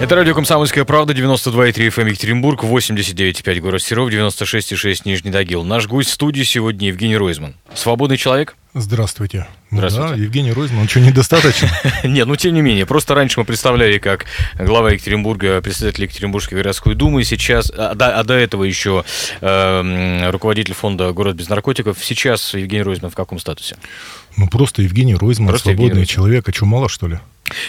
Это радио «Комсомольская правда», 92,3 FM Екатеринбург, 89,5 город Серов, 96,6 Нижний Тагил. Наш гость в студии сегодня Евгений Ройзман. Свободный человек? Здравствуйте. Здравствуйте. Да, Евгений Ройзман, что, недостаточно? Нет, ну тем не менее. Просто раньше мы представляли как глава Екатеринбурга, председатель Екатеринбургской городской думы. Сейчас, а до, а до этого еще э, руководитель фонда «Город без наркотиков». Сейчас Евгений Ройзман в каком статусе? Ну, просто Евгений Ройзман, Просто Евгений свободный Ройзман. человек. А что, мало, что ли?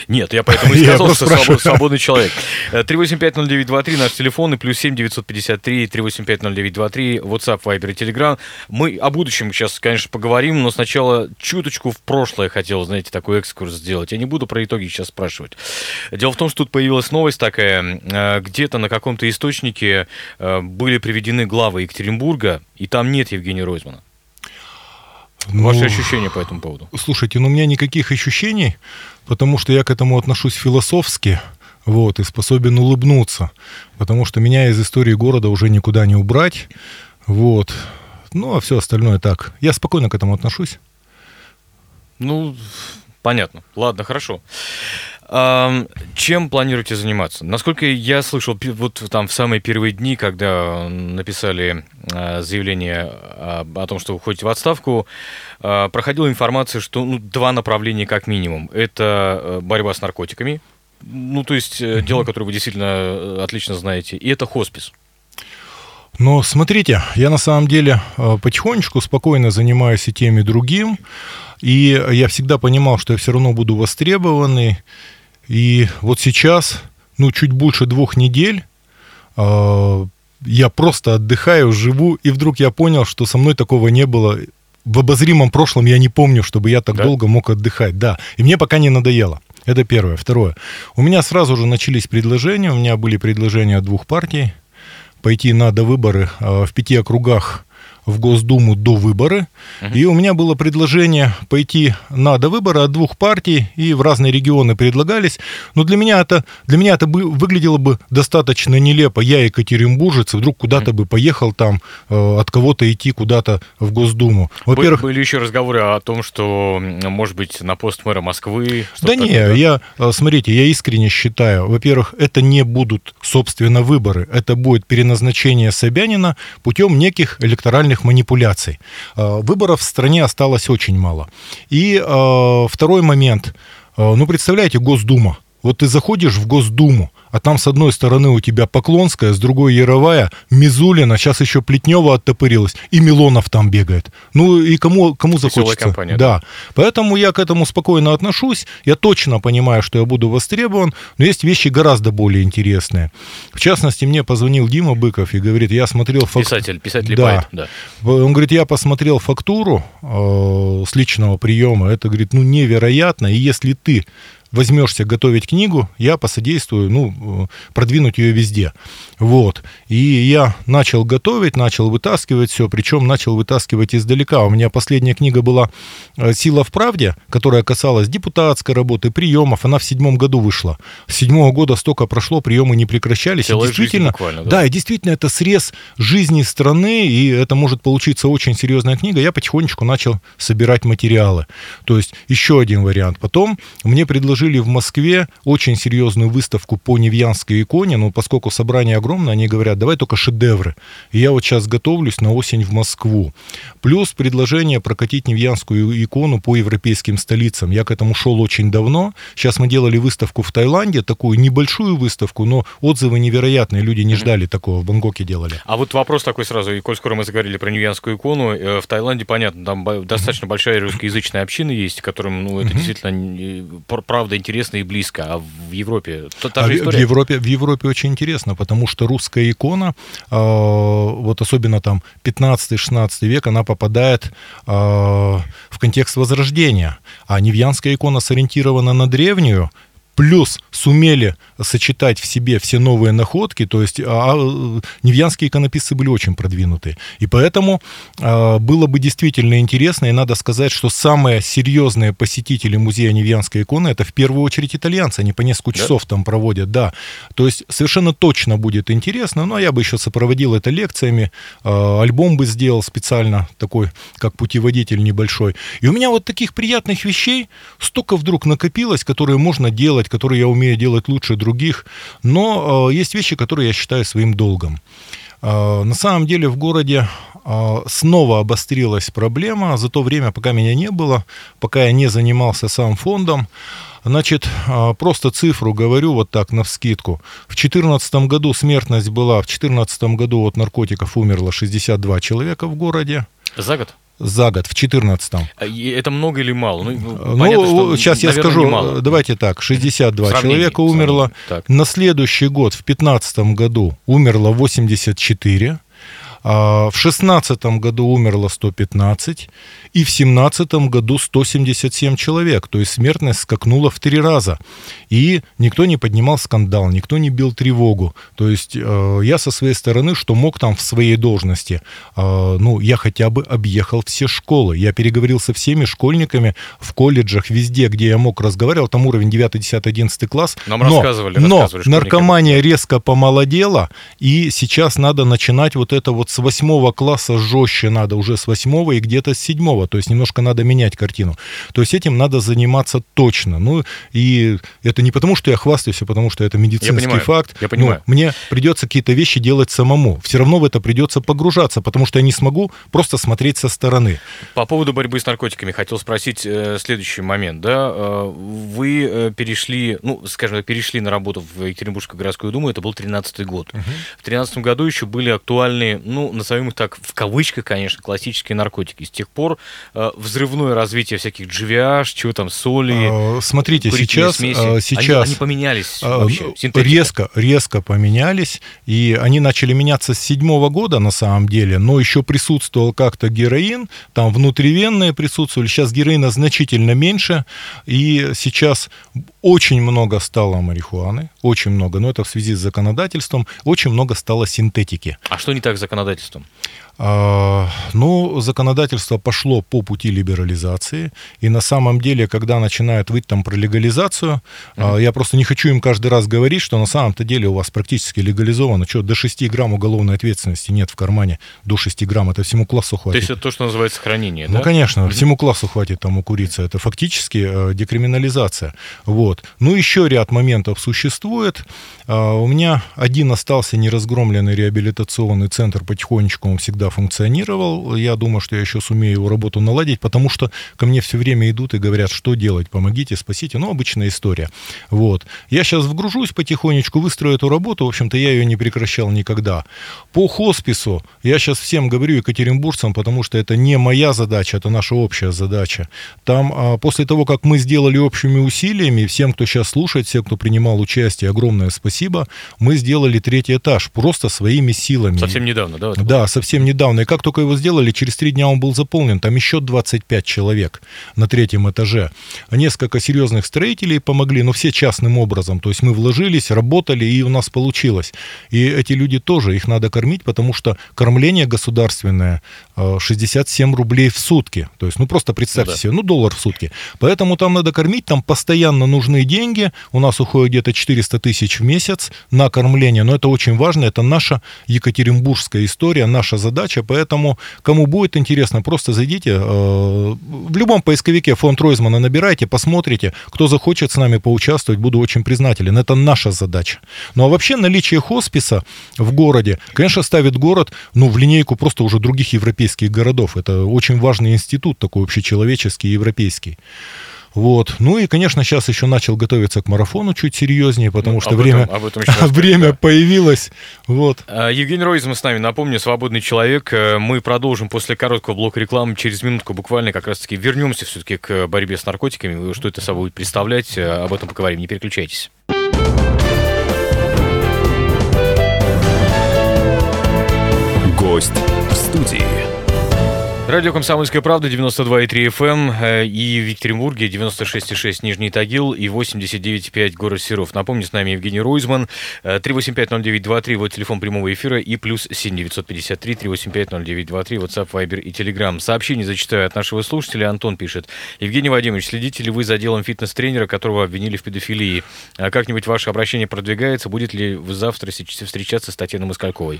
Нет, я поэтому и сказал, что свобод- свободный человек. Э, 3850923 наш телефон и плюс 7 953 3850923 WhatsApp, Viber и Telegram. Мы о будущем сейчас, конечно, поговорим, но сначала чуточку в прошлое хотел, знаете, такой экскурс сделать. Я не буду про итоги сейчас спрашивать. Дело в том, что тут появилась новость такая. э, Где-то на каком-то источнике э, были приведены главы Екатеринбурга, и там нет Евгения Ройзмана. Ваши Ну, ощущения по этому поводу? Слушайте, ну у меня никаких ощущений, потому что я к этому отношусь философски, вот, и способен улыбнуться, потому что меня из истории города уже никуда не убрать, вот. Ну, а все остальное так. Я спокойно к этому отношусь. Ну, понятно. Ладно, хорошо. Чем планируете заниматься? Насколько я слышал, вот там в самые первые дни, когда написали а, заявление о том, что уходите в отставку, а, проходила информация, что ну, два направления как минимум. Это э, борьба с наркотиками, ну, то есть э, дело, которое вы действительно э, отлично знаете, и это хоспис. Но смотрите, я на самом деле потихонечку, спокойно занимаюсь и тем, и другим. И я всегда понимал, что я все равно буду востребованный. И вот сейчас, ну, чуть больше двух недель, э, я просто отдыхаю, живу, и вдруг я понял, что со мной такого не было. В обозримом прошлом я не помню, чтобы я так Да? долго мог отдыхать. Да, и мне пока не надоело. Это первое. Второе. У меня сразу же начались предложения. У меня были предложения от двух партий пойти на довыборы э, в пяти округах в Госдуму до выборы. И у меня было предложение пойти на довыборы от двух партий, и в разные регионы предлагались. Но для меня это, для меня это бы, выглядело бы достаточно нелепо. Я екатеринбуржец, вдруг куда-то бы поехал там, э, от кого-то идти куда-то в Госдуму. Во Во-первых, Были еще разговоры о том, что, может быть, на пост мэра Москвы. Да не, такое, я, э, смотрите, я искренне считаю, во-первых, это не будут, собственно, выборы, это будет переназначение Собянина путем неких электоральных манипуляций. Э, Выборов в стране осталось очень мало. И э, второй момент, Э, ну, представляете, Госдума. Вот ты заходишь в Госдуму, а там с одной стороны у тебя Поклонская, с другой Яровая, Мизулина, сейчас еще Плетнева оттопырилась, и Милонов там бегает. Ну и кому, кому захочется? компания, да. Поэтому я к этому спокойно отношусь. Я точно понимаю, что я буду востребован, но есть вещи гораздо более интересные. В частности, мне позвонил Дима Быков и говорит, я смотрел... фак- Писатель, писатель Да. поэт, да. Он говорит, я посмотрел фактуру э, с личного приема. Это, говорит, ну невероятно. И если ты возьмешься готовить книгу, я посодействую, ну, э, продвинуть ее везде. Вот. И я начал готовить, начал вытаскивать все, причем начал вытаскивать издалека. У меня последняя книга была э, «Сила в правде», которая касалась депутатской работы, приемов. Она в седьмом году вышла. С седьмого года столько прошло, приемы не прекращались. Целая действительно, буквально, да? да, и действительно, это срез жизни страны, и это может получиться очень серьезная книга. Я потихонечку начал собирать материалы. То есть еще один вариант. Потом мне предложили в Москве очень серьезную выставку по Невьянской иконе, но поскольку собрание огромное, они говорят, давай только шедевры. И я вот сейчас готовлюсь на осень в Москву. Плюс предложение прокатить Невьянскую икону по европейским столицам. Я к этому шел очень давно. Сейчас мы делали выставку в Таиланде, такую небольшую выставку, но отзывы невероятные. Люди не ждали такого, в Бангкоке делали. А вот вопрос такой сразу, и коль скоро мы заговорили про Ньюянскую икону, э, в Таиланде, понятно, там достаточно большая русскоязычная община есть, которым, ну, это действительно, э, пр- правда, интересно и близко, а в Европе та, та А в- в? Европе, в Европе очень интересно, потому что русская икона, э, вот особенно там 15-16 век, она попадает э, в контекст Возрождения. А Невьянская икона сориентирована на древнюю, плюс сумели сочетать в себе все новые находки, то есть а, а, невьянские иконописцы были очень продвинутые. И поэтому а, было бы действительно интересно, и надо сказать, что самые серьезные посетители музея невьянской иконы это в первую очередь итальянцы, они по несколько да? часов там проводят, да. То есть совершенно точно будет интересно, но я бы еще сопроводил это лекциями, а, альбом бы сделал специально такой, как путеводитель небольшой. И у меня вот таких приятных вещей столько вдруг накопилось, которые можно делать которые я умею делать лучше других, но э, есть вещи, которые я считаю своим долгом. Э, на самом деле в городе э, снова обострилась проблема за то время, пока меня не было, пока я не занимался сам фондом. Значит, просто цифру говорю вот так, на вскидку. В 2014 году смертность была, в 2014 году от наркотиков умерло 62 человека в городе. За год? За год, в 2014. А, это много или мало? Ну, ну понятно, что, сейчас я скажу, немало. давайте так, 62 человека умерло. На следующий год, в 2015 году, умерло 84. А в 2016 году умерло 115, и в 2017 году 177 человек. То есть смертность скакнула в три раза. И никто не поднимал скандал, никто не бил тревогу. То есть э, я со своей стороны, что мог там в своей должности, э, ну, я хотя бы объехал все школы. Я переговорил со всеми школьниками в колледжах, везде, где я мог разговаривал. Там уровень 9, 10, 11 класс. Нам но, рассказывали, но наркомания резко помолодела, и сейчас надо начинать вот это вот с восьмого класса жестче надо, уже с восьмого и где-то с седьмого. То есть немножко надо менять картину. То есть этим надо заниматься точно. Ну и это не потому, что я хвастаюсь, а потому что это медицинский я понимаю, факт. Я понимаю. Но мне придется какие-то вещи делать самому. Все равно в это придется погружаться, потому что я не смогу просто смотреть со стороны. По поводу борьбы с наркотиками хотел спросить э, следующий момент. Да? Э, вы э, перешли, ну, скажем так, перешли на работу в Екатеринбургскую городскую думу, это был 13 год. Угу. В 13 году еще были актуальны, ну, назовем их так, в кавычках, конечно, классические наркотики. С тех пор э, взрывное развитие всяких GVH, чего там, соли. А, смотрите, сейчас, смеси, сейчас они, они поменялись а, вообще, ну, резко, резко поменялись, и они начали меняться с седьмого года на самом деле, но еще присутствовал как-то героин, там внутривенные присутствовали, сейчас героина значительно меньше, и сейчас очень много стало марихуаны, очень много, но это в связи с законодательством, очень много стало синтетики. А что не так с законодательством? А, ну, законодательство пошло по пути либерализации, и на самом деле, когда начинают выть там про легализацию, mm-hmm. я просто не хочу им каждый раз говорить, что на самом-то деле у вас практически легализовано, что до 6 грамм уголовной ответственности нет в кармане, до 6 грамм, это всему классу хватит. То есть это то, что называется хранение, ну, да? Ну, конечно, mm-hmm. всему классу хватит там укуриться, это фактически э, декриминализация, вот. Ну, еще ряд моментов существует, а, у меня один остался неразгромленный реабилитационный центр, потихонечку он всегда функционировал. Я думаю, что я еще сумею его работу наладить, потому что ко мне все время идут и говорят, что делать, помогите, спасите. Ну, обычная история. Вот. Я сейчас вгружусь потихонечку, выстрою эту работу. В общем-то, я ее не прекращал никогда. По хоспису я сейчас всем говорю екатеринбуржцам, потому что это не моя задача, это наша общая задача. Там а, после того, как мы сделали общими усилиями, всем, кто сейчас слушает, всем, кто принимал участие, огромное спасибо, мы сделали третий этаж просто своими силами. Совсем недавно, да? Да, совсем недавно и как только его сделали, через три дня он был заполнен, там еще 25 человек на третьем этаже. Несколько серьезных строителей помогли, но все частным образом, то есть мы вложились, работали, и у нас получилось. И эти люди тоже, их надо кормить, потому что кормление государственное 67 э, рублей в сутки, то есть, ну просто представьте ну, да. себе, ну доллар в сутки. Поэтому там надо кормить, там постоянно нужны деньги, у нас уходит где-то 400 тысяч в месяц на кормление, но это очень важно, это наша екатеринбургская история, наша задача, поэтому кому будет интересно, просто зайдите э, в любом поисковике фонд Ройзмана набирайте, посмотрите, кто захочет с нами поучаствовать, буду очень признателен. Это наша задача. Ну а вообще наличие хосписа в городе, конечно, ставит город ну, в линейку просто уже других европейских городов. Это очень важный институт такой общечеловеческий, европейский. Вот. Ну и, конечно, сейчас еще начал готовиться к марафону чуть серьезнее, потому ну, что об время, этом, об этом время да. появилось. Вот. А, Евгений Ройзман с нами, напомню, свободный человек. Э, мы продолжим после короткого блока рекламы через минутку буквально как раз-таки вернемся все-таки к борьбе с наркотиками. Что это собой будет представлять, э, об этом поговорим. Не переключайтесь. Гость в студии. Радио «Комсомольская правда», 92,3 FM э, и в Екатеринбурге 96,6 Нижний Тагил и 89,5 город Серов. Напомню, с нами Евгений Ройзман, 3850923, вот телефон прямого эфира и плюс 7953 3850923, WhatsApp, Viber и Telegram. Сообщение зачитаю от нашего слушателя. Антон пишет. Евгений Вадимович, следите ли вы за делом фитнес-тренера, которого обвинили в педофилии? А как-нибудь ваше обращение продвигается? Будет ли вы завтра встречаться с Татьяной Москальковой?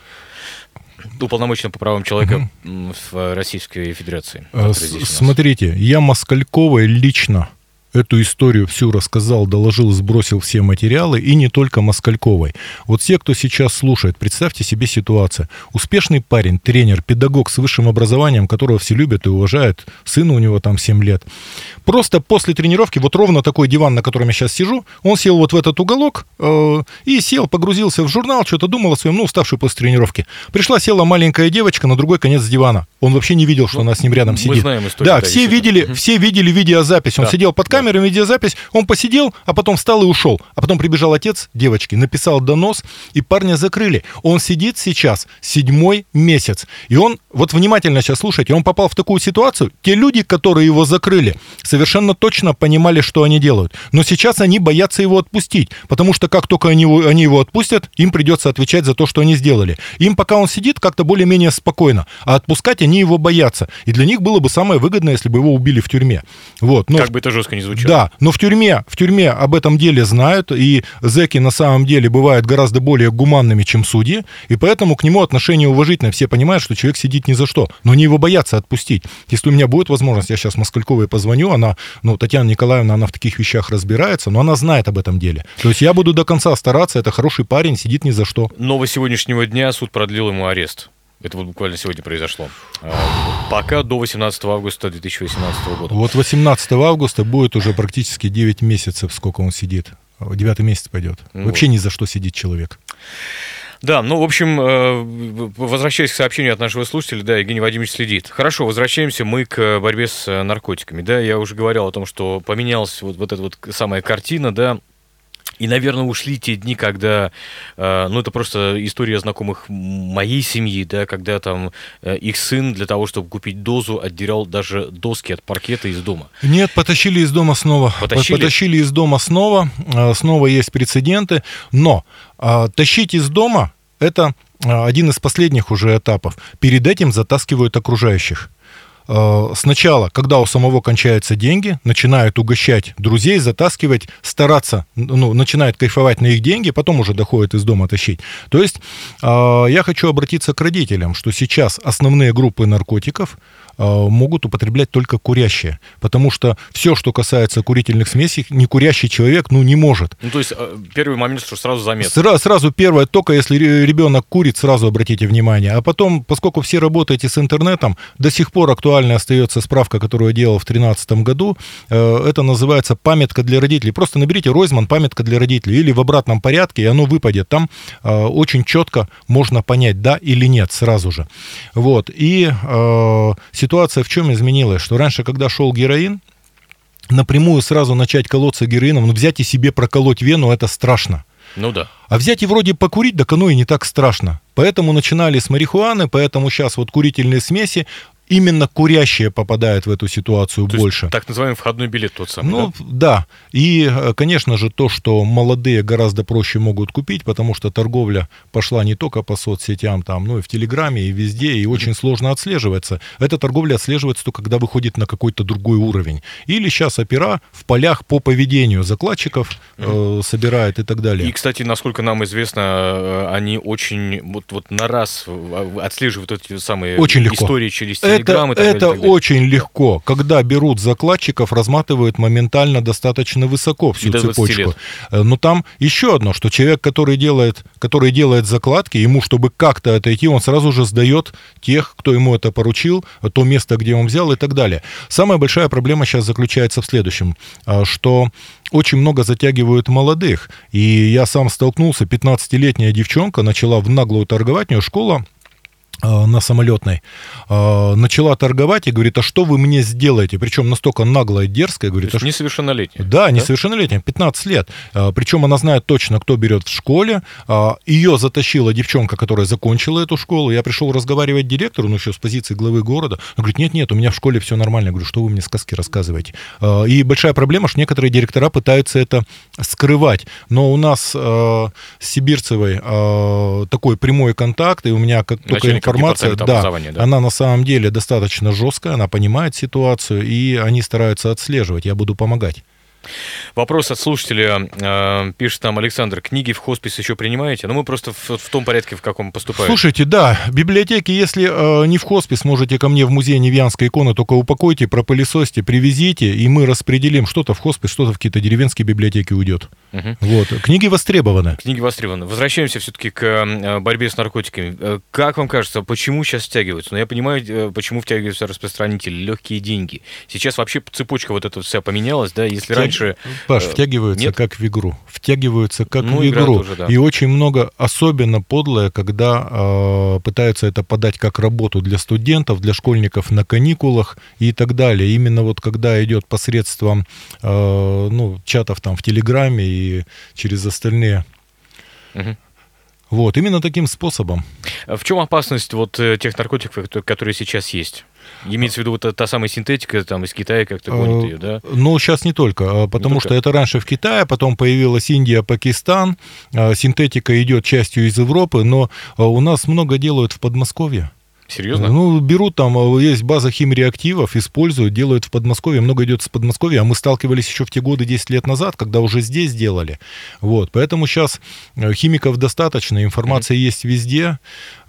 Уполномоченным по правам человека в Российской Федерации. А, смотрите, я Москальковой лично эту историю всю рассказал, доложил, сбросил все материалы, и не только Москальковой. Вот все, кто сейчас слушает, представьте себе ситуацию. Успешный парень, тренер, педагог с высшим образованием, которого все любят и уважают, сыну у него там 7 лет. Просто после тренировки, вот ровно такой диван, на котором я сейчас сижу, он сел вот в этот уголок э, и сел, погрузился в журнал, что-то думал о своем, ну, уставший после тренировки. Пришла, села маленькая девочка на другой конец дивана. Он вообще не видел, что ну, она с ним рядом сидит. Мы знаем историю. Да, все видели, все видели видеозапись. Он да. сидел под камерой, камерой видеозапись, он посидел, а потом встал и ушел. А потом прибежал отец девочки, написал донос, и парня закрыли. Он сидит сейчас седьмой месяц. И он, вот внимательно сейчас слушайте, он попал в такую ситуацию, те люди, которые его закрыли, совершенно точно понимали, что они делают. Но сейчас они боятся его отпустить, потому что как только они, они его отпустят, им придется отвечать за то, что они сделали. Им пока он сидит, как-то более-менее спокойно, а отпускать они его боятся. И для них было бы самое выгодное, если бы его убили в тюрьме. Вот. Но... Как бы это жестко не звучало. Да, но в тюрьме, в тюрьме об этом деле знают, и зэки на самом деле бывают гораздо более гуманными, чем судьи, и поэтому к нему отношение уважительное. Все понимают, что человек сидит ни за что, но они его боятся отпустить. Если у меня будет возможность, я сейчас Москальковой позвоню, она, ну, Татьяна Николаевна, она в таких вещах разбирается, но она знает об этом деле. То есть я буду до конца стараться, это хороший парень, сидит ни за что. Новость сегодняшнего дня суд продлил ему арест. Это вот буквально сегодня произошло. А, пока до 18 августа 2018 года. Вот 18 августа будет уже практически 9 месяцев, сколько он сидит. Девятый месяц пойдет. Ну, Вообще ни за что сидит человек. Да, ну, в общем, э, возвращаясь к сообщению от нашего слушателя, да, Евгений Вадимович следит. Хорошо, возвращаемся мы к борьбе с наркотиками. Да, я уже говорил о том, что поменялась вот, вот эта вот самая картина, да, и, наверное, ушли те дни, когда, э, ну, это просто история знакомых моей семьи, да, когда там э, их сын для того, чтобы купить дозу, отдирал даже доски от паркета из дома. Нет, потащили из дома снова. Потащили, потащили из дома снова. Э, снова есть прецеденты. Но тащить из дома – это один из последних уже этапов. Перед этим затаскивают окружающих. Э, сначала, когда у самого кончаются деньги, начинают угощать друзей, затаскивать, стараться, ну, начинают кайфовать на их деньги, потом уже доходят из дома тащить. То есть э, я хочу обратиться к родителям, что сейчас основные группы наркотиков могут употреблять только курящие. Потому что все, что касается курительных смесей, не курящий человек, ну, не может. Ну, то есть э, первый момент, что сразу заметно. Сра- сразу первое, только если ребенок курит, сразу обратите внимание. А потом, поскольку все работаете с интернетом, до сих пор актуальной остается справка, которую я делал в 2013 году. Э, это называется памятка для родителей. Просто наберите Ройзман памятка для родителей или в обратном порядке, и оно выпадет. Там очень четко можно понять, да или нет сразу же. Вот. И э, ситуация в чем изменилась? Что раньше, когда шел героин, напрямую сразу начать колоться героином, ну, взять и себе проколоть вену, это страшно. Ну да. А взять и вроде покурить, так оно и не так страшно. Поэтому начинали с марихуаны, поэтому сейчас вот курительные смеси, именно курящие попадают в эту ситуацию то больше. Есть, так называемый входной билет тот самый. Ну да? да. И, э, конечно же, то, что молодые гораздо проще могут купить, потому что торговля пошла не только по соцсетям, там, но и в Телеграме, и везде, и очень сложно отслеживается. Эта торговля отслеживается только когда выходит на какой-то другой уровень. Или сейчас опера в полях по поведению закладчиков э, собирает и так далее. И, кстати, насколько нам известно, э, они очень вот, вот на раз отслеживают эти самые очень легко. истории через это, это очень легко. Когда берут закладчиков, разматывают моментально достаточно высоко всю цепочку. Э, но там еще одно, что человек, который делает, который делает закладки, ему, чтобы как-то отойти, он сразу же сдает тех, кто ему это поручил, то место, где он взял и так далее. Самая большая проблема сейчас заключается в следующем, э, что очень много затягивают молодых. И я сам столкнулся, 15-летняя девчонка начала в наглую торговать, у нее школа на самолетной, э, начала торговать и говорит, а что вы мне сделаете? Причем настолько наглая, дерзкая, говорит, а несовершеннолетняя. да, несовершеннолетняя, 15 лет. А, Причем она знает точно, кто берет в школе. Ее затащила девчонка, которая закончила эту школу. Я пришел разговаривать директору, ну еще с позиции главы города. Он говорит, нет-нет, у меня в школе все нормально. Я говорю, что вы мне сказки рассказываете? И большая проблема, что некоторые директора пытаются это скрывать. Но у нас э, с Сибирцевой э, такой прямой контакт, и у меня как только Начальником информация, да, да. она на самом деле достаточно жесткая, она понимает ситуацию, и они стараются отслеживать. Я буду помогать. Вопрос от слушателя. э, пишет там Александр. Книги в хоспис еще принимаете? Ну, мы просто в, в том порядке, в каком поступаем. Слушайте, да, библиотеки, если э, не в хоспис, можете ко мне в музей Невьянской иконы, только упакуйте, пропылесосьте, привезите, и мы распределим что-то в хоспис, что-то в какие-то деревенские библиотеки уйдет. Мгм. Вот. Книги востребованы. Книги востребованы. Возвращаемся все-таки к э, борьбе с наркотиками. Как вам кажется, почему сейчас втягиваются? Ну, я понимаю, почему втягиваются распространители, легкие деньги. Сейчас вообще цепочка вот эта вся поменялась, да? Если раньше... Паш, э, втягиваются нет? как в игру. Втягиваются как Ну, в игру. тоже, да. И очень много, особенно подлое, когда э, пытаются это подать как работу для студентов, для школьников на каникулах и так далее. Именно вот когда идет посредством э, ну, чатов там в Телеграме и через остальные. Мгм. Вот, именно таким способом. А В чем опасность вот э, тех наркотиков, кото- которые сейчас есть? Имеется в виду вот та, самая синтетика там из Китая как-то гонит Э, ее, да? Ну, сейчас не только, а, потому только. что это раньше в Китае, потом появилась Индия, Пакистан, а, синтетика идет частью из Европы, но а, у нас много делают в Подмосковье. Серьезно? Ну, берут там, а, есть база химреактивов, используют, делают в Подмосковье, много идет с Подмосковья, а мы сталкивались еще в те годы, 10 лет назад, когда уже здесь делали. Вот, поэтому сейчас химиков достаточно, информация есть везде,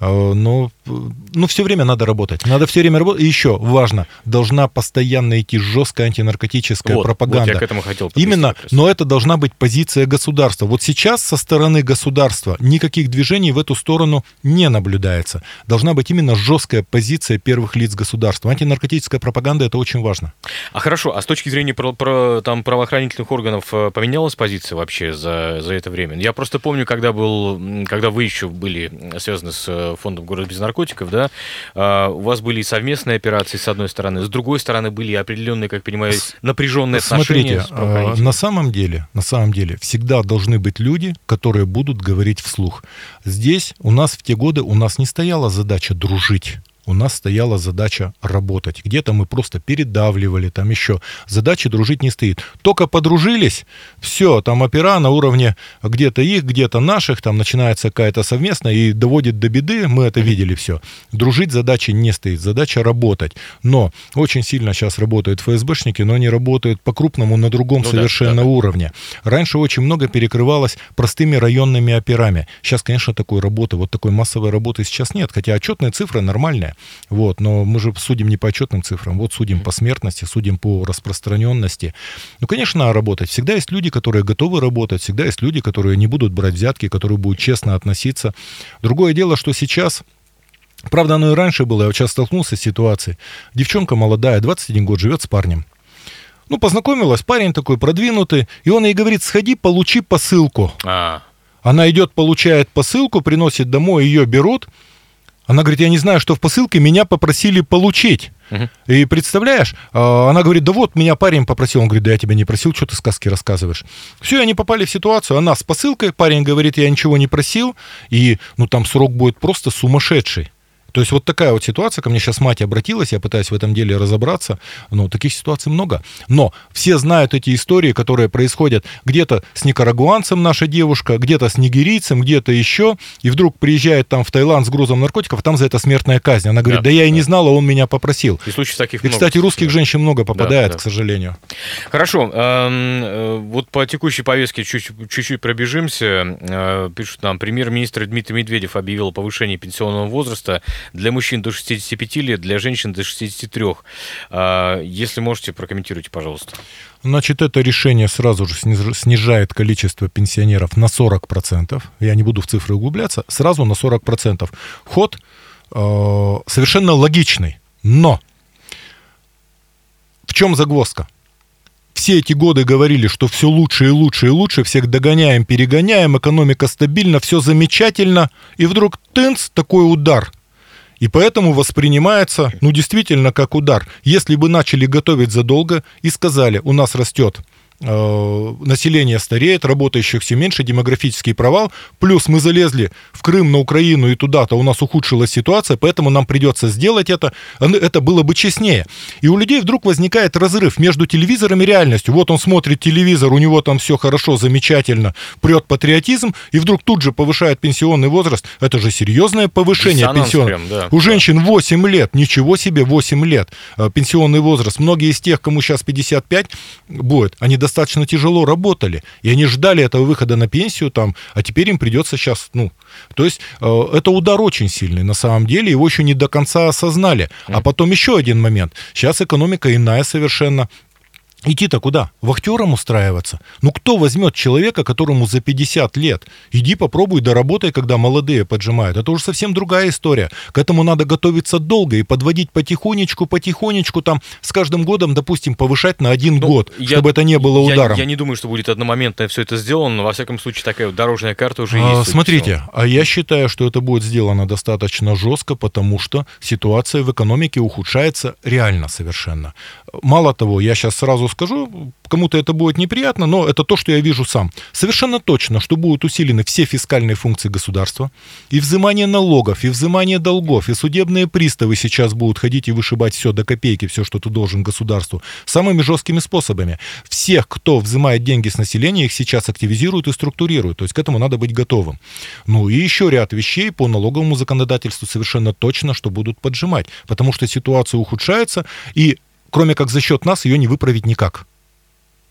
а, но э, ну, все время надо работать. Надо все время работать. И еще важно, должна постоянно идти жесткая антинаркотическая вот, пропаганда. вот я к этому хотел Именно, но это должна быть позиция государства. Вот сейчас со стороны государства никаких движений в эту сторону не наблюдается. Должна быть именно жесткая позиция первых лиц государства. Антинаркотическая пропаганда это очень важно. А хорошо, а с точки зрения про, про- там, правоохранительных органов э, поменялась позиция вообще за, за это время? Я просто помню, когда был, когда вы еще были связаны с э, фондом «Город без наркотиков», да, а, у вас были и совместные операции с одной стороны, с другой стороны были определенные, как понимаю, напряженные отношения Смотрите, с э, правоохранителями. на самом деле, на самом деле, всегда должны быть люди, которые будут говорить вслух. Здесь у нас в те годы у нас не стояла задача дружить. У нас стояла задача работать. Где-то мы просто передавливали, там еще. Задачи дружить не стоит. Только подружились, все, там опера на уровне где-то их, где-то наших, там начинается какая-то совместная и доводит до беды, мы это видели все. Дружить задачи не стоит, задача работать. Но очень сильно сейчас работают ФСБшники, но они работают по-крупному на другом Ну совершенно да, да. уровне. Раньше очень много перекрывалось простыми районными операми. Сейчас, конечно, такой работы, вот такой массовой работы сейчас нет, хотя отчетные цифры нормальные. Вот, но мы же судим не по отчетным цифрам, вот судим по смертности, судим по распространенности. Ну, конечно, работать. Всегда есть люди, которые готовы работать, всегда есть люди, которые не будут брать взятки, которые будут честно относиться. Другое дело, что сейчас Правда, оно и раньше было, я вот сейчас столкнулся с ситуацией. Девчонка молодая, 21 год, живет с парнем. Ну, познакомилась, парень такой продвинутый, и он ей говорит, сходи, получи посылку. А, Она идет, получает посылку, приносит домой, ее берут. Она говорит, я не знаю, что в посылке, меня попросили получить. И представляешь, а, она говорит, да вот, меня парень попросил. Он говорит, да я тебя не просил, что ты сказки рассказываешь. Все, они попали в ситуацию, она с посылкой, парень говорит, я ничего не просил, и ну там срок будет просто сумасшедший. То есть вот такая вот ситуация, ко мне сейчас мать обратилась, я пытаюсь в этом деле разобраться, но таких ситуаций много. Но все знают эти истории, которые происходят где-то с никарагуанцем наша девушка, где-то с нигерийцем, где-то еще, и вдруг приезжает там в Таиланд с грузом наркотиков, а там за это смертная казнь. Она говорит, Да, да, я и да. не знала, он меня попросил. и случаев таких И, много, кстати, русских да. женщин много попадает, да. к сожалению. Хорошо, эм, э, вот по текущей повестке чуть- чуть-чуть пробежимся. Э, Пишут нам, премьер-министр Дмитрий Медведев объявил о повышении пенсионного возраста для мужчин до 65 лет, для женщин до 63. Э, Если можете, прокомментируйте, пожалуйста. Значит, это решение сразу же сниж- снижает количество пенсионеров на 40%. Я не буду в цифры углубляться. Сразу на 40%. Ход э, совершенно логичный. Но в чем загвоздка? Все эти годы говорили, что все лучше и лучше и лучше, всех догоняем, перегоняем, экономика стабильна, все замечательно. И вдруг тынц, такой удар. И поэтому воспринимается, ну, действительно, как удар. Если бы начали готовить задолго и сказали, у нас растет население стареет, работающих все меньше, демографический провал, плюс мы залезли в Крым, на Украину и туда-то, у нас ухудшилась ситуация, поэтому нам придется сделать это, это было бы честнее. И у людей вдруг возникает разрыв между телевизором и реальностью. Вот он смотрит телевизор, у него там все хорошо, замечательно, прет патриотизм, и вдруг тут же повышает пенсионный возраст. Это же серьезное повышение пенсионного. Да. У женщин 8 лет, ничего себе, 8 лет э, пенсионный возраст. Многие из тех, кому сейчас 55 будет, они достаточно достаточно тяжело работали, и они ждали этого выхода на пенсию там, а теперь им придется сейчас, ну, то есть э, это удар очень сильный на самом деле, его еще не до конца осознали. А потом еще один момент. Сейчас экономика иная совершенно, Идти-то куда? Вахтером устраиваться? Ну кто возьмет человека, которому за 50 лет? Иди попробуй, доработай, когда молодые поджимают. Это уже совсем другая история. К этому надо готовиться долго и подводить потихонечку, потихонечку, там, с каждым годом, допустим, повышать на один ну, год, я, чтобы это не было ударом. Я, я не думаю, что будет одномоментно все это сделано, но во всяком случае такая вот дорожная карта уже а, есть. Смотрите, а я считаю, что это будет сделано достаточно жестко, потому что ситуация в экономике ухудшается реально совершенно. Мало того, я сейчас сразу скажу, кому-то это будет неприятно, но это то, что я вижу сам. Совершенно точно, что будут усилены все фискальные функции государства, и взимание налогов, и взимание долгов, и судебные приставы сейчас будут ходить и вышибать все до копейки, все, что ты должен государству, самыми жесткими способами. Всех, кто взимает деньги с населения, их сейчас активизируют и структурируют, то есть к этому надо быть готовым. Ну и еще ряд вещей по налоговому законодательству совершенно точно, что будут поджимать, потому что ситуация ухудшается, и кроме как за счет нас, ее не выправить никак.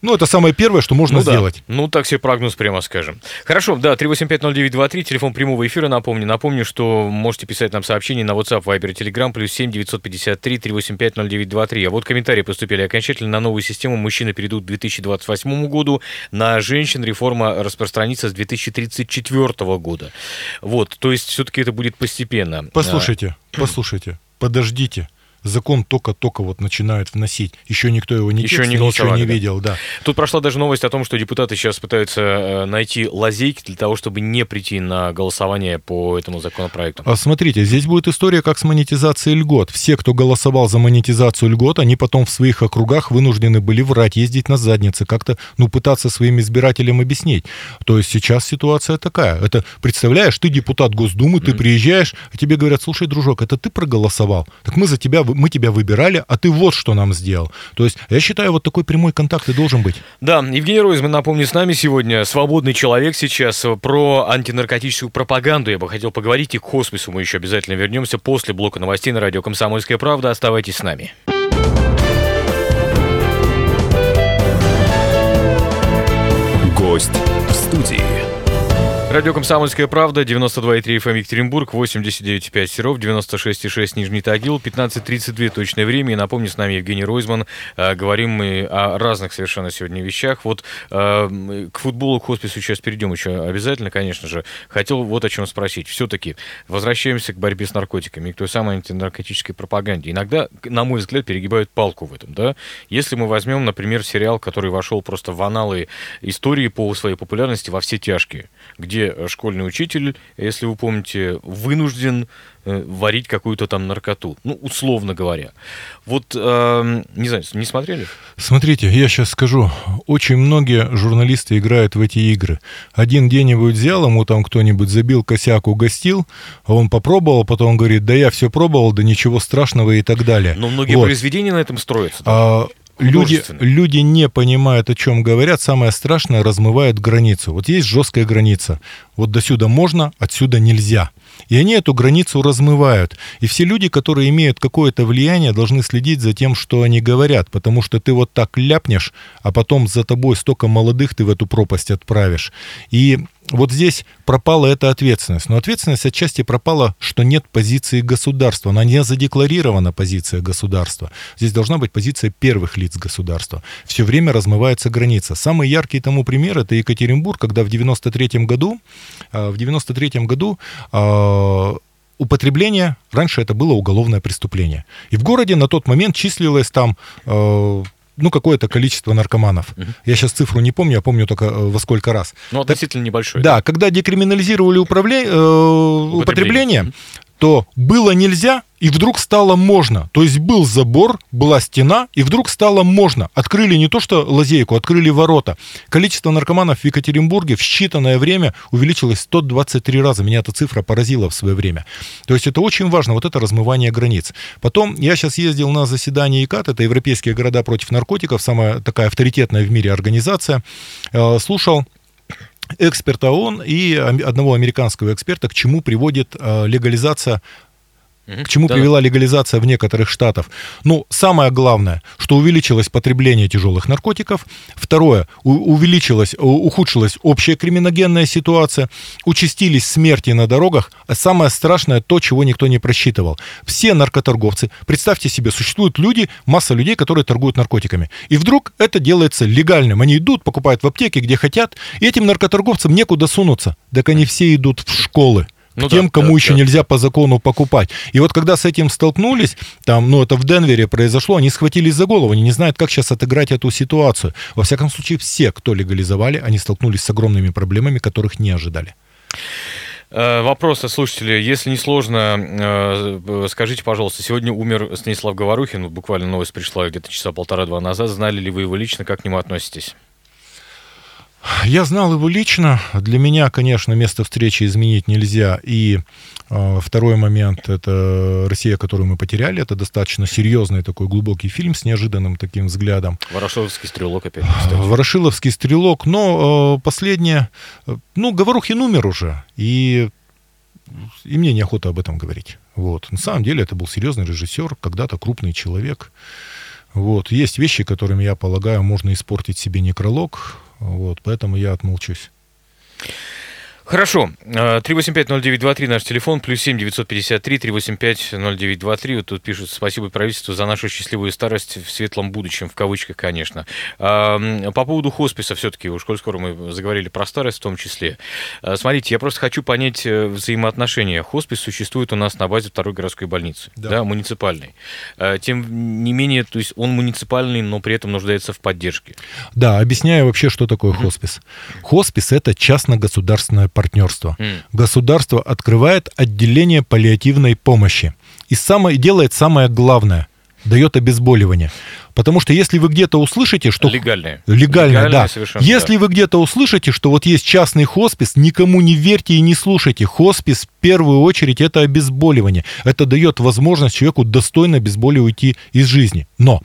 Ну, это самое первое, что можно ну, сделать. Да. Ну, так себе прогноз, прямо скажем. Хорошо, да, 3850923, телефон прямого эфира, напомню. Напомню, что можете писать нам сообщения на WhatsApp, Viber, Telegram, плюс 7 953 3850923. А вот комментарии поступили окончательно. На новую систему мужчины перейдут к 2028 году, на женщин реформа распространится с 2034 года. Вот, то есть все-таки это будет постепенно. Послушайте, послушайте, подождите закон только-только вот начинают вносить. Еще никто его не Еще не ничего не видел, да. Тут прошла даже новость о том, что депутаты сейчас пытаются э, найти лазейки для того, чтобы не прийти на голосование по этому законопроекту. А смотрите, здесь будет история как с монетизацией льгот. Все, кто голосовал за монетизацию льгот, они потом в своих округах вынуждены были врать, ездить на заднице, как-то, ну, пытаться своим избирателям объяснить. То есть сейчас ситуация такая. Это, представляешь, ты депутат Госдумы, ты mm. приезжаешь, а тебе говорят, слушай, дружок, это ты проголосовал, так мы за тебя мы тебя выбирали, а ты вот что нам сделал. То есть я считаю, вот такой прямой контакт и должен быть. Да, Евгений Ройзман, напомню, с нами сегодня свободный человек сейчас. Про антинаркотическую пропаганду я бы хотел поговорить, и к хоспису мы еще обязательно вернемся после блока новостей на радио «Комсомольская правда». Оставайтесь с нами. Радио «Комсомольская правда», 92,3 FM эм Екатеринбург, 89,5 Серов, 96,6 Нижний Тагил, 15.32 точное время. И напомню, с нами Евгений Ройзман. А, говорим мы о разных совершенно сегодня вещах. Вот а, к футболу, к хоспису сейчас перейдем еще обязательно, конечно же. Хотел вот о чем спросить. Все-таки возвращаемся к борьбе с наркотиками, к той самой антинаркотической пропаганде. Иногда, на мой взгляд, перегибают палку в этом. Да? Если мы возьмем, например, сериал, который вошел просто в аналы истории по своей популярности во все тяжкие, где где школьный учитель, если вы помните, вынужден э, варить какую-то там наркоту. Ну, условно говоря. Вот, э, не знаю, не смотрели? Смотрите, я сейчас скажу. Очень многие журналисты играют в эти игры. Один где-нибудь взял, ему там кто-нибудь забил косяк, угостил, а он попробовал, потом говорит, да я все пробовал, да ничего страшного и так далее. Но многие вот. произведения на этом строятся. Да? А, люди, люди не понимают, о чем говорят. Самое страшное, размывают границу. Вот есть жесткая граница. Вот до сюда можно, отсюда нельзя. И они эту границу размывают. И все люди, которые имеют какое-то влияние, должны следить за тем, что они говорят. Потому что ты вот так ляпнешь, а потом за тобой столько молодых ты в эту пропасть отправишь. И вот здесь пропала эта ответственность. Но ответственность отчасти пропала, что нет позиции государства. Она не задекларирована позиция государства. Здесь должна быть позиция первых лиц государства. Все время размывается граница. Самый яркий тому пример это Екатеринбург, когда в 93 году, э, в 93 году э, употребление, раньше это было уголовное преступление. И в городе на тот момент числилось там э, ну, какое-то количество наркоманов. Угу. Я сейчас цифру не помню, я помню только э, во сколько раз. Ну, относительно так, небольшой. Да, да, когда декриминализировали управление, э, употребление, употребление то было нельзя, и вдруг стало можно. То есть был забор, была стена, и вдруг стало можно. Открыли не то что лазейку, открыли ворота. Количество наркоманов в Екатеринбурге в считанное время увеличилось 123 раза. Меня эта цифра поразила в свое время. То есть это очень важно, вот это размывание границ. Потом я сейчас ездил на заседание ИКАТ, это Европейские города против наркотиков, самая такая авторитетная в мире организация. Э, слушал эксперта ООН и одного американского эксперта, к чему приводит э, к чему да, привела легализация в некоторых штатах? Ну, самое главное, что увеличилось потребление тяжелых наркотиков. Второе, увеличилась, ухудшилась общая криминогенная ситуация. Участились смерти на дорогах. А самое страшное, то, чего никто не просчитывал. Все наркоторговцы, представьте себе, существуют люди, масса людей, которые торгуют наркотиками. И вдруг это делается легальным. Они идут, покупают в аптеке, где хотят, и этим наркоторговцам некуда сунуться. Так они все идут в школы ну, тем, да, кому да, еще да. нельзя по закону покупать. И вот когда с этим столкнулись, там, ну, это в Денвере произошло, они схватились за голову, они не знают, как сейчас отыграть эту ситуацию. Во всяком случае, все, кто легализовали, они столкнулись с огромными проблемами, которых не ожидали. Э, вопрос от слушателя. Если не сложно, э, скажите, пожалуйста, сегодня умер Станислав Говорухин, буквально новость пришла где-то часа полтора-два назад. Знали ли вы его лично, как к нему относитесь? Я знал его лично. Для меня, конечно, место встречи изменить нельзя. И э, второй момент – это «Россия, которую мы потеряли». Это достаточно серьезный такой глубокий фильм с неожиданным таким взглядом. «Ворошиловский стрелок» опять. Кстати. «Ворошиловский стрелок». Но э, последнее… Ну, Говорухин умер уже. И, и мне неохота об этом говорить. Вот. На самом деле это был серьезный режиссер, когда-то крупный человек. Вот. Есть вещи, которыми, я полагаю, можно испортить себе некролог, вот, поэтому я отмолчусь. Хорошо. 385-0923 наш телефон, плюс 7 953 385-0923. Вот тут пишут, спасибо правительству за нашу счастливую старость в светлом будущем, в кавычках, конечно. По поводу хосписа все-таки, уж коль скоро мы заговорили про старость в том числе. А, смотрите, я просто хочу понять э, взаимоотношения. Хоспис существует у нас на базе второй городской больницы, да, да муниципальной. Тем не менее, то есть он муниципальный, но при этом нуждается в поддержке. Да, объясняю вообще, что такое хоспис. Хоспис – это частно-государственная партнерство. Mm. Государство открывает отделение паллиативной помощи и самое, делает самое главное – дает обезболивание. Потому что если вы где-то услышите, что... Легальное. Легальное, Легальное да. Если да. вы где-то услышите, что вот есть частный хоспис, никому не верьте и не слушайте. Хоспис в первую очередь это обезболивание. Это дает возможность человеку достойно обезболивать уйти из жизни. Но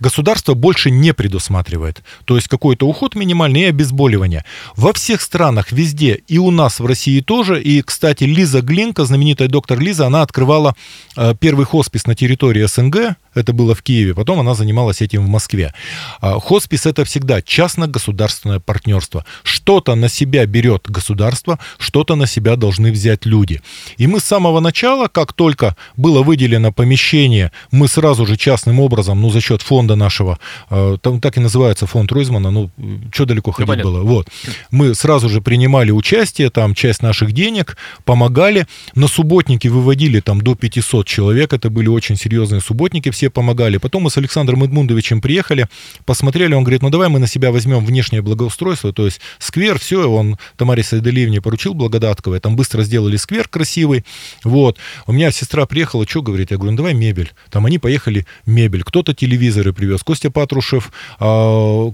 государство больше не предусматривает. То есть какой-то уход минимальный и обезболивание. Во всех странах, везде, и у нас в России тоже. И, кстати, Лиза Глинка, знаменитая доктор Лиза, она открывала э, первый хоспис на территории СНГ. Это было в Киеве. Потом она занималась этим в Москве. Э, хоспис это всегда частно-государственное партнерство. Что-то на себя берет государство, что-то на себя должны взять люди. И мы с самого начала, как только было выделено помещение, мы сразу же частным образом, ну, за счет фонда нашего, э, там так и называется фонд Ройзмана, ну, что далеко ходить ну, было. Вот. Мы сразу же принимали участие, там часть наших денег, помогали. На субботники выводили там до 500 человек, это были очень серьезные субботники, все помогали. Потом мы с Александром Эдмундовичем приехали, посмотрели, он говорит, ну давай мы на себя возьмем внешнее благоустройство, то есть сквер, все, он Тамаре Сайдалиевне поручил Благодатковой, там быстро сделали сквер красивый, вот. У меня сестра приехала, что говорит, я говорю, ну давай мебель. Там они поехали мебель, кто-то телевизоры привез. Костя Патрушев, э,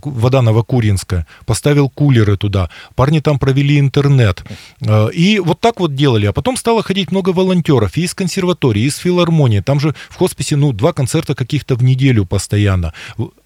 вода Новокуринская, поставил кулеры туда. Парни там провели интернет. Э, и вот так вот делали. А потом стало ходить много волонтеров и из консерватории, и из филармонии. Там же в хосписе, ну, два концерта каких-то в неделю постоянно.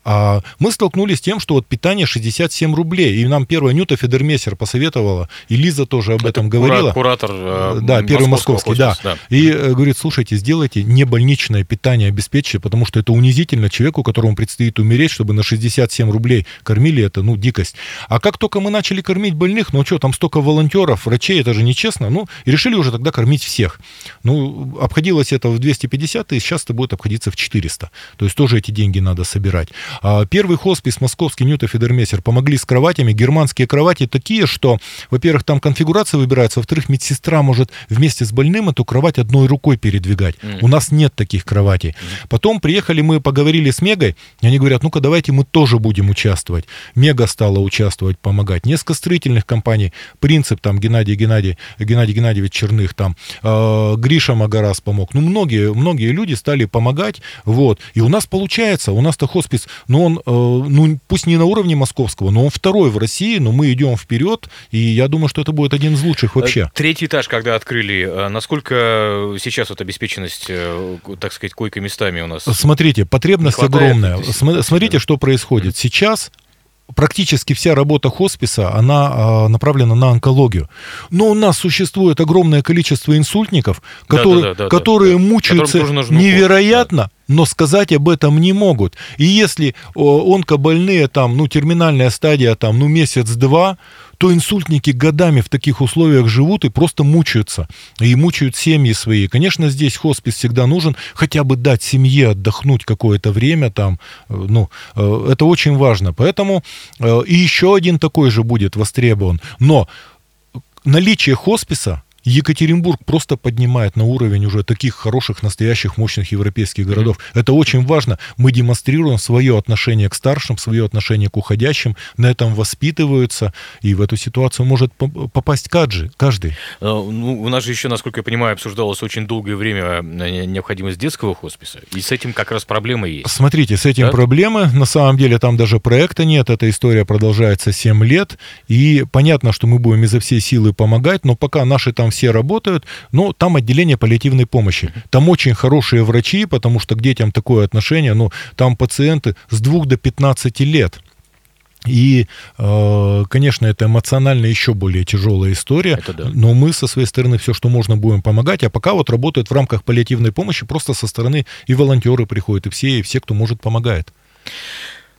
А мы столкнулись с тем, что вот питание 67 рублей. И нам первая Нюта Федермессер посоветовала, и Лиза тоже об Это этом говорила. Куратор э, Да, первый московский, да. да. И э, говорит, слушайте, сделайте небольничное питание обеспечьте, потому что это унизительно человеку, которому предстоит умереть, чтобы на 67 рублей кормили, это, ну, дикость. А как только мы начали кормить больных, ну что, там столько волонтеров, врачей, это же нечестно, ну, и решили уже тогда кормить всех. Ну, обходилось это в 250 тысяч, сейчас это будет обходиться в 400 400. То есть тоже эти деньги надо собирать. А первый хоспис московский Ньюта Федермессер помогли с кроватями. Германские кровати такие, что, во-первых, там конфигурация выбирается, во-вторых, медсестра может вместе с больным эту кровать одной рукой передвигать. Mm. У нас нет таких кроватей. Mm. Потом приехали, мы поговорили с Мегой, и они говорят, ну-ка давайте мы тоже будем участвовать. Мега стала участвовать, помогать. Несколько строительных компаний, Принцип, там, Геннадий Геннадий, Геннадий Геннадьевич Черных, там, э, Гриша Магарас помог. Ну, многие, многие люди стали помогать, вот. И у нас получается, у нас-то хоспис, ну, он, э, ну, пусть не на уровне московского, но он второй в России, но мы идем вперед, и я думаю, что это будет один из лучших вообще. Э, третий этаж, когда открыли, э, насколько сейчас вот обеспеченность, так сказать, койко-местами у нас? Смотрите, потребность огромная. Смотрите, что происходит. Сейчас практически вся работа хосписа, она а, направлена на онкологию. Но у нас существует огромное количество инсультников, которые, да, да, да, которые да, мучаются невероятно, да. но сказать об этом не могут. И если онкобольные, там, ну, терминальная стадия, там, ну, месяц-два, то инсультники годами в таких условиях живут и просто мучаются. И мучают семьи свои. Конечно, здесь хоспис всегда нужен, хотя бы дать семье отдохнуть какое-то время там. Э, ну, э, это очень важно. Поэтому э, и еще один такой же будет востребован. Но наличие хосписа Екатеринбург просто поднимает на уровень уже таких хороших, настоящих, мощных европейских городов. Mm-hmm. Это очень важно. Мы демонстрируем свое отношение к старшим, свое отношение к уходящим, на этом воспитываются, и в эту ситуацию может попасть каждый. каждый. Э, ну, у нас же еще, насколько я понимаю, обсуждалось очень долгое время э, необходимость детского хосписа, и с этим как раз проблемы есть. Смотрите, с этим да? проблемы, на самом деле там даже проекта нет, эта история продолжается 7 лет, и понятно, что мы будем изо всей силы помогать, но пока наши там все работают, но там отделение паллиативной помощи. Там очень хорошие врачи, потому что к детям такое отношение, ну, там пациенты с 2 до 15 лет. И, э, конечно, это эмоционально еще более тяжелая история, да. но мы со своей стороны все, что можно, будем помогать. А пока вот работают в рамках паллиативной помощи, просто со стороны и волонтеры приходят, и все, и все, кто может, помогает.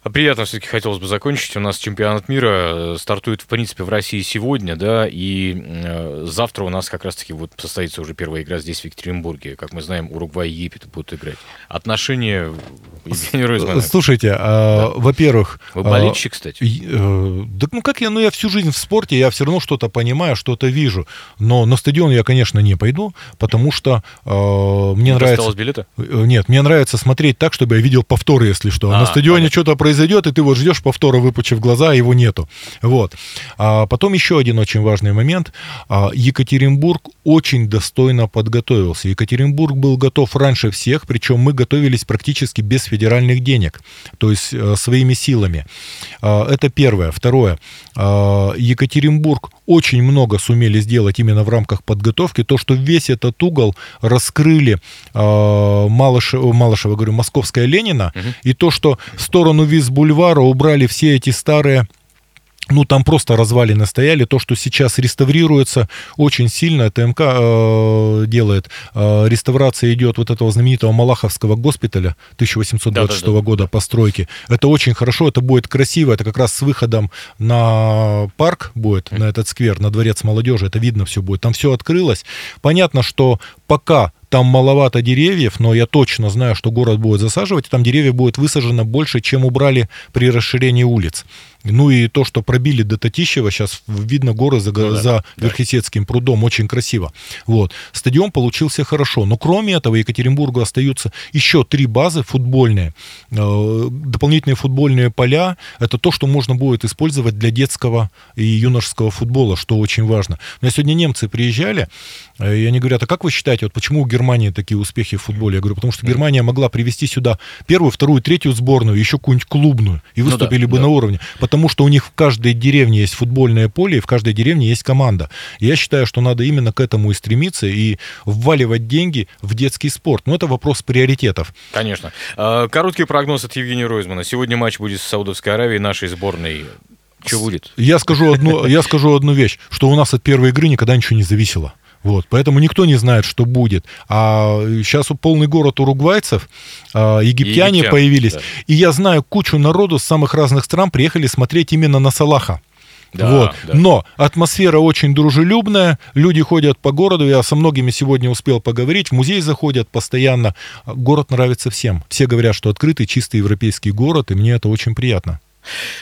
А приятно все-таки хотелось бы закончить. У нас чемпионат мира э, стартует, в принципе, в России сегодня, да, и э, завтра у нас как раз-таки вот состоится уже первая игра здесь, в Екатеринбурге. Как мы знаем, Уругвай и Египет будут играть. Отношения Евгения Ройзмана. Слушайте, а, да. во-первых... Вы болельщик, а, кстати. Э, да, ну как я, ну я всю жизнь в спорте, я все равно что-то понимаю, что-то вижу. Но на стадион я, конечно, не пойду, потому что э, мне не нравится... Билета? Нет, мне нравится смотреть так, чтобы я видел повторы, если что. А, на стадионе что-то происходит произойдет, и ты вот ждешь повтора, выпучив глаза, а его нету. Вот. А потом еще один очень важный момент. А, Екатеринбург очень достойно подготовился. Екатеринбург был готов раньше всех, причем мы готовились практически без федеральных денег, то есть э, своими силами. А, это первое. Второе. А, Екатеринбург очень много сумели сделать именно в рамках подготовки. То, что весь этот угол раскрыли Малышева, Малышева говорю, Московская Ленина, угу. и то, что в сторону виз бульвара убрали все эти старые ну, там просто развалины стояли. То, что сейчас реставрируется очень сильно, ТМК э, делает. Э, реставрация идет вот этого знаменитого Малаховского госпиталя 1826 да, да, да. года постройки. Это очень хорошо, это будет красиво. Это как раз с выходом на парк будет, на этот сквер, на дворец молодежи. Это видно все будет. Там все открылось. Понятно, что пока там маловато деревьев, но я точно знаю, что город будет засаживать, и там деревьев будет высажено больше, чем убрали при расширении улиц. Ну и то, что пробили до Татищева, сейчас видно горы за, ну, да, за да. Верхесецким прудом, очень красиво. Вот. Стадион получился хорошо, но кроме этого Екатеринбургу остаются еще три базы футбольные. Э, дополнительные футбольные поля – это то, что можно будет использовать для детского и юношеского футбола, что очень важно. У меня сегодня немцы приезжали, э, и они говорят, а как вы считаете, вот почему у Германии такие успехи в футболе? Я говорю, потому что Германия могла привести сюда первую, вторую, третью сборную, еще какую-нибудь клубную, и выступили ну, да, бы да. на уровне потому что у них в каждой деревне есть футбольное поле, и в каждой деревне есть команда. Я считаю, что надо именно к этому и стремиться, и вваливать деньги в детский спорт. Но это вопрос приоритетов. Конечно. А, короткий прогноз от Евгения Ройзмана. Сегодня матч будет с Саудовской Аравией, нашей сборной. Что будет? Я скажу одну, я скажу одну вещь, что у нас от первой игры никогда ничего не зависело. Вот, поэтому никто не знает, что будет. А сейчас полный город уругвайцев, а, египтяне Египтян, появились. Да. И я знаю кучу народу с самых разных стран приехали смотреть именно на Салаха. Да, вот. да. Но атмосфера очень дружелюбная, люди ходят по городу, я со многими сегодня успел поговорить, в музей заходят постоянно. Город нравится всем. Все говорят, что открытый, чистый европейский город, и мне это очень приятно.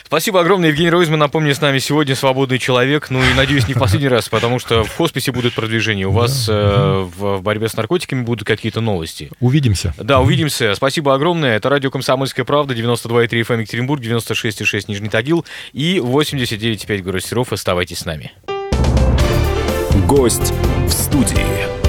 Спасибо огромное, Евгений Ройзман. Напомню, с нами сегодня свободный человек. Ну и надеюсь, не в последний раз, потому что в хосписе будут продвижения. У вас э, в, в борьбе с наркотиками будут какие-то новости. Увидимся. Да, увидимся. Спасибо огромное. Это радио «Комсомольская правда», 92,3 FM Екатеринбург, 96,6 Нижний Тагил и 89,5 город Серов. Оставайтесь с нами. Гость в студии.